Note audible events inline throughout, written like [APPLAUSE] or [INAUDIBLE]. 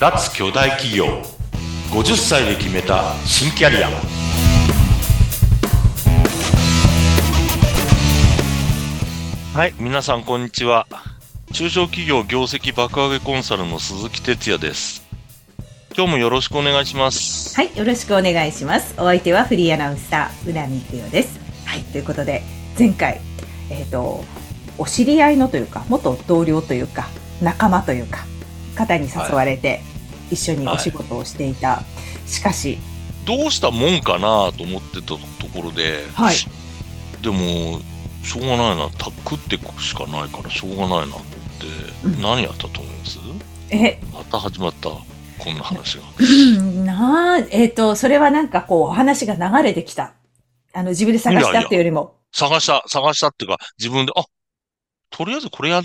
脱巨大企業。50歳で決めた新キャリアはい。皆さんこんにちは。中小企業業績爆上げコンサルの鈴木哲也です。今日もよろしくお願いします。はい、よろしくお願いします。お相手はフリーアナウンサー、うなみくよです。はい、ということで、前回、えっ、と、お知り合いのというか、元同僚というか、仲間というか、方に誘われて、一緒にお仕事をしていた。しかし、どうしたもんかなと思ってたところで、はい、でもしょうがないな。た食ってしかないからしょうがないなと思って、うん。何やったと思います？え、また始まったこんな話が。うん。なあ、えっ、と、それはなんかこう、話が流れてきた。あの、自分で探したっていうよりも、探した探したっていうか自分であとりあえずこれや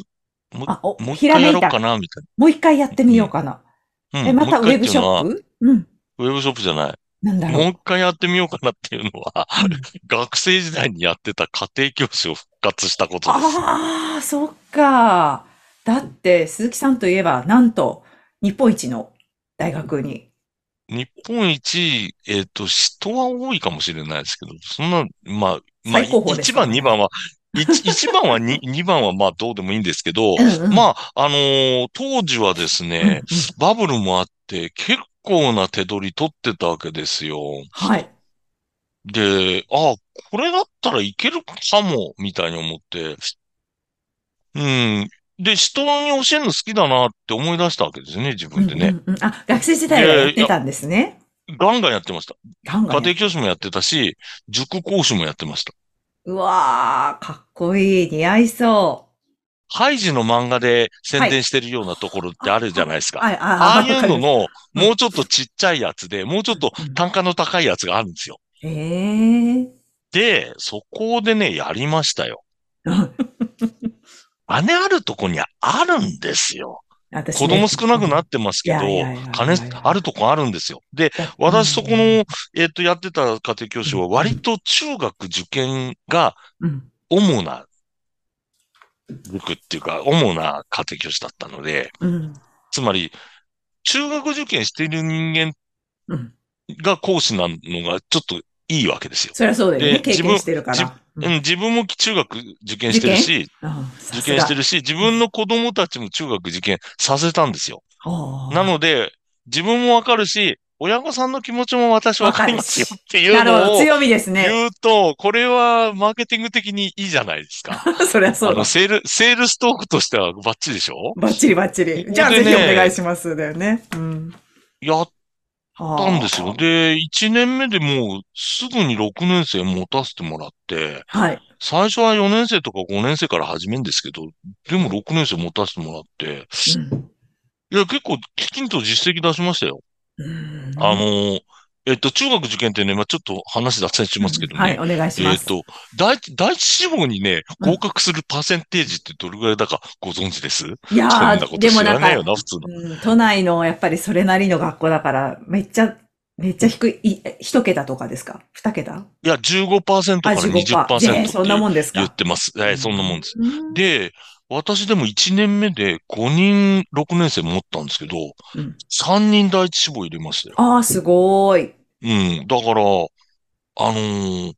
もう一回やろうか。なみたいもう一回やってみようかな。え、またウェブショップ？うん。ウェブショップじゃないなんだろう。もう一回やってみようかなっていうのは、うん学生時代にやってた家庭教師を復活したことです。ああ、そっか。だって、鈴木さんといえば、なんと、日本一の大学に。日本一、えっ、と、人は多いかもしれないですけど、そんな、まあ、まあ、最高峰です1番、2番は、1, 一番は2、[LAUGHS] 2番はまあどうでもいいんですけど、うんうんまあ、あのー当時はですうんね、うんバブルもあって、結構な手取り取ってたわけですよ。はい。で、あこれだったらいけるかも、みたいに思って、うん。で、人に教えるの好きだなって思い出したわけですね、自分でね。うんうんうんあ、学生時代はやってたんですね。ガンガンやってました。ガンガンや家庭教師もやってたし、塾講師もやってました。うわー、かっこいい。似合いそハイジの漫画で宣伝してるようなところってあるじゃないですう。か。はい、ああいうのの、うんもうちょっとちっちゃいやつで、もうちょっとうん単価の高いやつがあるんですよ。ます。ええで、そこでね、やりましたよ。ー。金あるとこにはあるんですよ。私子供少なくなってますけど金あるとこあるんですよ。で、私そこの、えっと、やってた家庭教師は割と中学受験がうん、主な塾っていうか、主な家庭教師だったので、うん、つまり、中学受験している人間うん。が講師なのがちょっといいわけですよ。そりゃそうだよね。で経験してるか自ら。うん、自分も中学受験してるし、うん受験してるし、自分の子供たちも中学受験させたんですよ。なので、自分もわかるし、親御さんの気持ちも私わかりますよっていうなるほど、のを強みですね。言うと、これはマーケティング的にいいじゃないですか。[LAUGHS] そりゃそうだ。セール、セールストークとしてはバッチリでしょバッチリバッチリ。じゃあねぜひお願いします。だよね。うん。やっあたんですよ。で、1年目でもうすぐに6年生持たせてもらって、はい。最初は4年生とか5年生から始めるんですけど、でも6年生持たせてもらって、いや、結構きちんと実績出しましたよ。うん。あの、えっと、中学受験ってね、まあちょっと話脱線しますけどね。はい、お願いします。えっと、第一、第一志望にね、うん合格するパーセンテージってどれぐらいだかご存知です、いやそんなー、ことでもなんか。うん都内のやっぱりそれなりの学校だから、めっちゃ、めっちゃ低い、い一桁とかですか？二桁？いや、15%からあ、15%。20%ってえそんなもんですか？言ってます。はい、そんなもんです。うんで、私でも1年目で5人6年生持ったんですけど、うん3人第一志望入れましたよ。ああ、すごい。うん。だから、あのー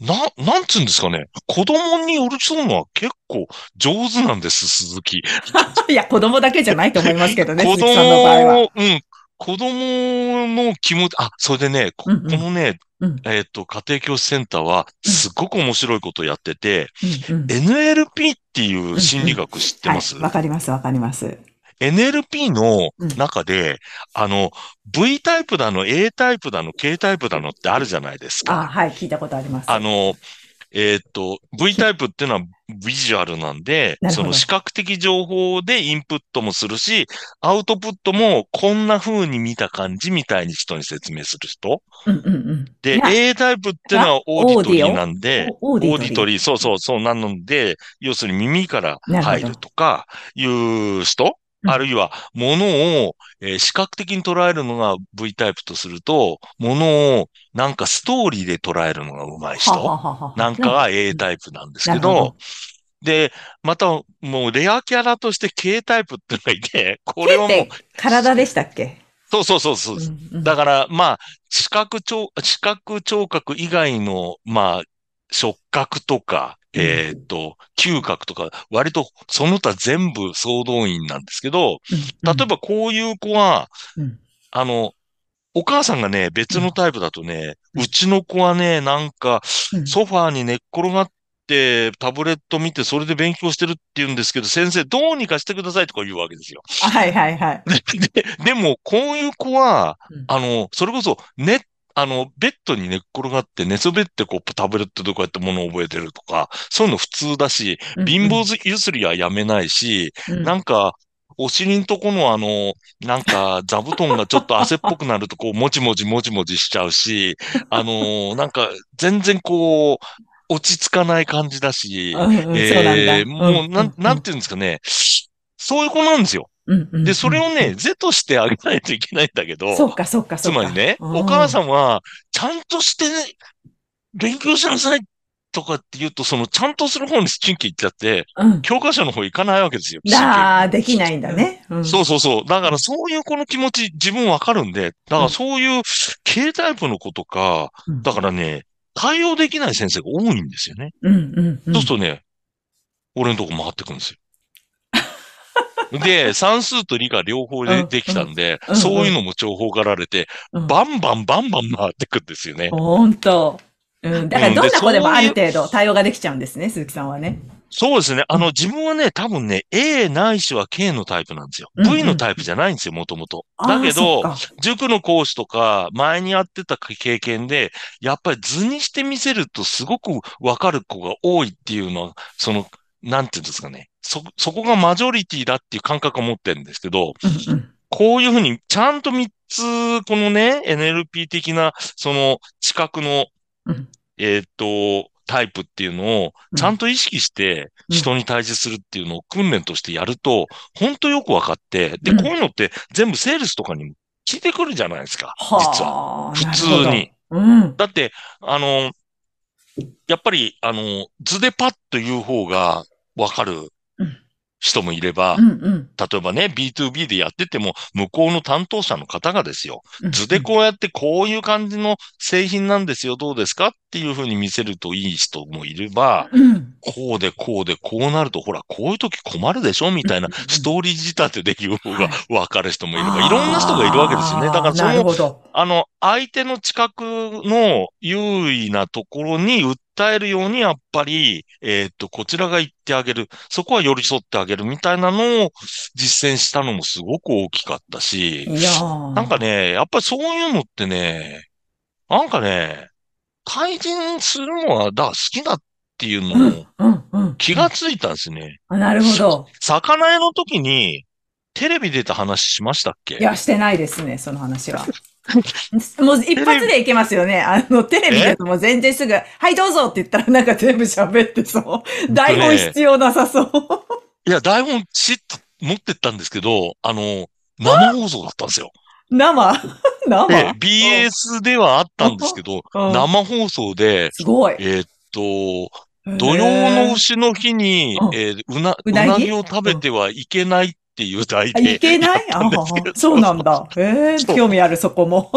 な、なんつうんですかね。子供に寄り添うのは結構上手なんです、鈴木。[LAUGHS] いや、子供だけじゃないと思いますけどね、子鈴木さんの場合は。供、うん。子供の気持ち、あ、それでね、こうんうんこのね、うんえっ、と、家庭教師センターは、すっごく面白いことをやってて、うんうん NLP っていう心理学知ってます、はいわかります、わかります。NLP のうん中で、あの、V タイプだの、A タイプだの、K タイプだのってあるじゃないですか。あはい、聞いたことあります。あの、えーっと、V タイプっていうのはビジュアルなんで [LAUGHS] その視覚的情報でインプットもするし、アウトプットもこんな風に見た感じみたいに人に説明する人。うんうんうん。で A タイプっていうのは auditory なんで、 auditory。そうそうそう。なので、要するに耳から入るとかいう人、うん [LAUGHS] あるいは物を、えー視覚的に捉えるのが V タイプとすると、物をなんかストーリーで捉えるのが上手い人。なんかが A タイプなんですけど、で、また、もうレアキャラとして K タイプってのがいて、これはもう体でしたっけ？そうそうそうそう。うんうんだから、まあ、視覚聴、視覚聴覚以外の、まあ、触覚とか、うんえーっと、嗅覚とか、割とその他全部総動員なんですけど、例えばこういう子は、うん。あの、お母さんがね、別のタイプだとね、うちの子はね、なんか、うん。ソファーに寝っ転がって、タブレット見て、それで勉強してるって言うんですけど、先生、どうにかしてくださいとか言うわけですよ。はいはいはい。[LAUGHS] で、でも、こういう子は、うん。あの、それこそ、ね、あの、ベッドに寝っ転がって寝そべってこうタブレットでこうやって物を覚えてるとか、そういうの普通だし、貧乏ゆすりはやめないし、うん。なんか、お尻んとこのあの、なんか、座布団がちょっと汗っぽくなるとこう、もちもちもちもちしちゃうし、あのーなんか、全然こう、落ち着かない感じだし、うんうんえーもう、なん、うん。なんていうんですかね、そういう子なんですよ。うんうんで、それをね、うん是としてあげないといけないんだけど、そうかそうかそうか。つまりね、うんお母さんは、ちゃんとして、勉強しなさいとかって言うと、その、ちゃんとする方に神経いっちゃって、うん。教科書の方行かないわけですよ。だー、できないんだね。うんそうそうそう。だからそういう子の気持ち自分わかるんで、だからそういう K タイプの子とか、うんだからね、対応できない先生が多いんですよね。うんうんうん。そうするとね、俺のとこ回ってくるんですよ。で、算数と理科両方でうんできたんで、うんそういうのも重宝がられて、うんバンバンバンバン回ってくんですよね。ほんと。うん。だからどんな子でもある程度対応ができちゃうんですね、鈴木さんはね。そうですね。あの、自分はね、多分ね、A ないしは K のタイプなんですよ。うんうん V のタイプじゃないんですよ、もともと。だけど、塾の講師とか、前にやってた経験で、やっぱり図にして見せるとすごくわかる子が多いっていうのは、その、なんていうんですかね。そ、そこがマジョリティだっていう感覚を持ってるんですけど、こういうふうに、ちゃんと3つ、このね、NLP 的な、その、知覚の、うんえーっと、タイプっていうのを、ちゃんと意識して、うん人に対峙するっていうのを訓練としてやると、本当よくわかって、で、うんこういうのって全部セールスとかにも聞いてくるじゃないですか。実は。はあ。普通に。。うん。だって、あの、やっぱり、あの、図でパッと言う方がわかるうん人もいれば、うんうん。例えばね、B2B でやってても、向こうの担当者の方がですよ、うん図でこうやってこういう感じの製品なんですよ、どうですかっていうふうに見せるといい人もいれば、うん。こうでこうでこうなると、ほら、こういう時困るでしょみたいなストーリー仕立てで言う方がはわかる人もいれば、いろんな人がいるわけですよね。だからその。あの、相手の近くの優位なところに訴えるように、やっぱり、えーっと、こちらが言ってあげる。そこは寄り添ってあげるみたいなのを実践したのもすごく大きかったし、なんかね、やっぱりそういうのってね、なんかね、対人するのは、だから好きだっていううんのをうんうん。気がついたんですね。あなるほど。魚屋の時に、テレビ出た話しましたっけ？いや、してないですね、その話は。[LAUGHS] もう一発でいけますよね。あの、テレビだともう全然すぐ、はい、どうぞって言ったらなんか全部喋ってそう。台本必要なさそう。いや、台本ちっと持ってったんですけど、あの、生放送だったんですよ。生？[LAUGHS] 生？で、BS ではあったんですけど、うん生放送で、すごい。えーっと、土曜の牛の日にう、んえーうな、ううなぎ？なぎを食べてはいけないっていう題あでい、けない？あそうなんだ。へえ、そう興味ある、そこも。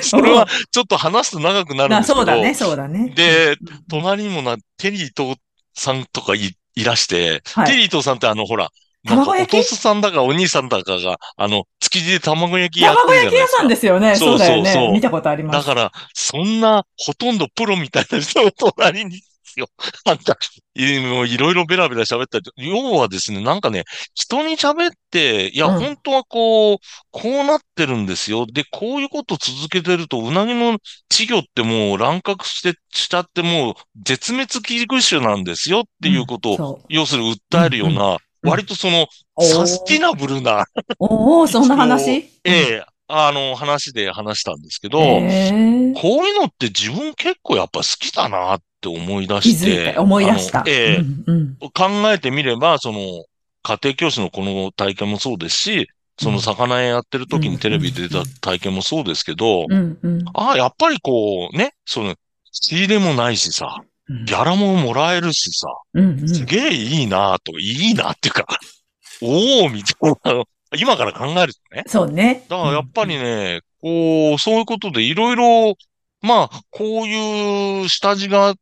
それはちょっと話すと長くなるんなですけど、そうだね、そうだね。で、隣にもな、テリー伊藤さんとかいいらして、はいテリー伊藤さんってあの、ほら、なんかお卵焼き？父さんだかお兄さんだかが、あの、築地で卵焼きやって卵。焼き屋さんですよね。そうそうだよそうそうね。見たことあります。だから、そんな、ほとんどプロみたいな人の隣にですよ。[LAUGHS] あんた、いもういろいろベラベラ喋ったり、要はですね、なんかね、人に喋って、いや、うん。本当はこう、こうなってるんですよ。で、こういうこと続けてると、うなぎの稚魚ってもう乱獲して、しちゃってもう、絶滅危惧種なんですよっていうことを、そう。要するに訴えるような、うん割とその、サスティナブルな、おおそんな話？[LAUGHS] ええあの、話で話したんですけど、ええこういうのって自分結構やっぱ好きだなって思い出して。た、思い出した。ええうんうん考えてみれば、その、家庭教師のこの体験もそうですし、その魚屋やってる時にテレビで出た体験もそうですけど、うんうんああ、やっぱりこう、ね、その、仕入れもないしさ、うんギャラももらえるしさ、うんうん。すげえいいなと、いいなっていうか、[LAUGHS] おおみたいな、今から考えるとね。そうね。だからやっぱりね、こう、そういうことでいろいろ、まあ、こういう下地があっ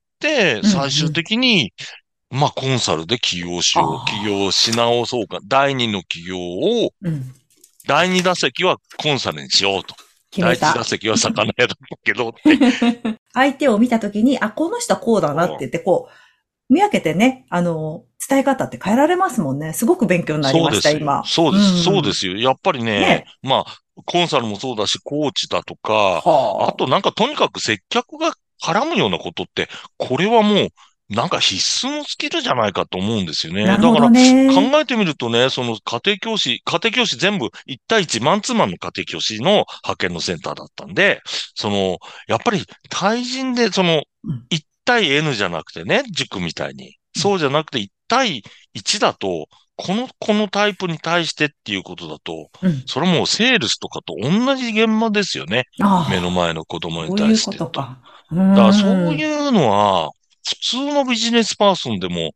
最終的に、まあ、コンサルで起業しよう、起業し直そうか。第二の起業を、うん。うん。第二打席はコンサルにしようと。第一打。席は魚屋だったけどって。[LAUGHS] 相手を見たときに、あ、この人はこうだなって言って、こう、見分けてね、あの、伝え方って変えられますもんね。すごく勉強になりました、そうですよ今。。そうです、んそうですよ。やっぱりね、ねまあ、コンサルもそうだし、コーチだとか、はあとなんかとにかく接客が絡むようなことって、これはもう、なんか必須のスキルじゃないかと思うんですよね。なるほだから。考えてみるとね、その家庭教師、家庭教師全部1対1マンツーマンの家庭教師の派遣のセンターだったんで、その、やっぱり対人でそのうん1対 N じゃなくてね、塾みたいに。そうじゃなくて1対1だと、この、このタイプに対してっていうことだと、うん。それもうセールスとかと同じ現場ですよね。目の前の子供にそういう対して。ことか。だだからそういうのは、普通のビジネスパーソンでも、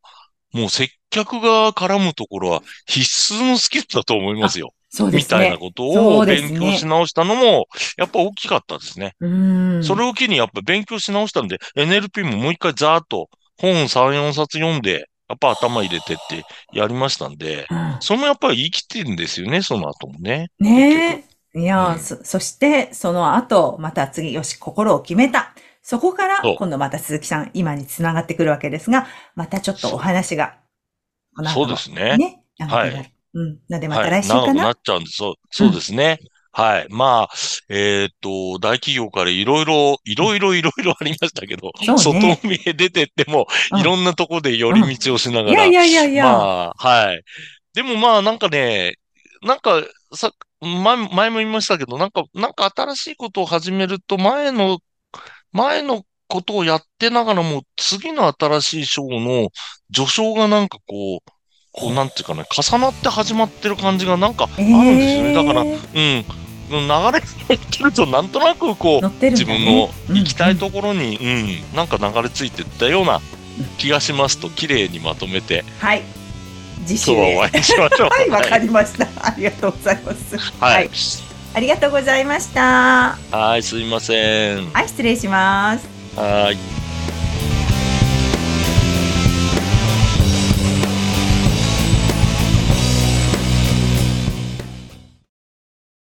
もう接客が絡むところは必須のスキルだと思いますよ。そうですね。みたいなことを勉強し直したのも、やっぱ大きかったですね。うん。それを機にやっぱ勉強し直したんで、NLP ももう一回ざーっと本3、4冊読んで、やっぱ頭入れてってやりましたんで、うんそれもやっぱり生きてるんですよね、その後もね。ねえ。いやー、うんそ、そして、その後、また次、よし、心を決めた。そこから今度また鈴木さん、今につながってくるわけですが、またちょっとお話が、そうですね。ね。はいうん。なんでまたはい。来週かな、長くなっちゃうんです。そう、そうですね。はい。まあ、えーっと、大企業からいろいろ、いろいろいろいろありましたけど、ね外見へ出てっても、うんいろんなとこで寄り道をしながら、いやいやいやいや。まあ、はい。でもまあ、なんかね、なんか、さ、前、前も言いましたけど、なんか、なんか新しいことを始めると、前の、前のことをやってながらも、次の新しい章の序章がなんかこう、こう、なんていうかね、重なって始まってる感じがなんかあるんですよね。だから、えーうん。流れに乗ってると、なんとなくこう、ね自分の行きたいうんところに、うん、なんか流れ着いてったような気がしますと、綺麗にまとめて、はい。次週はへ。お会いしましょう。はい、わかりました。ありがとうございます。はい。ありがとうございました。はい、すいません。はい、失礼します。はい。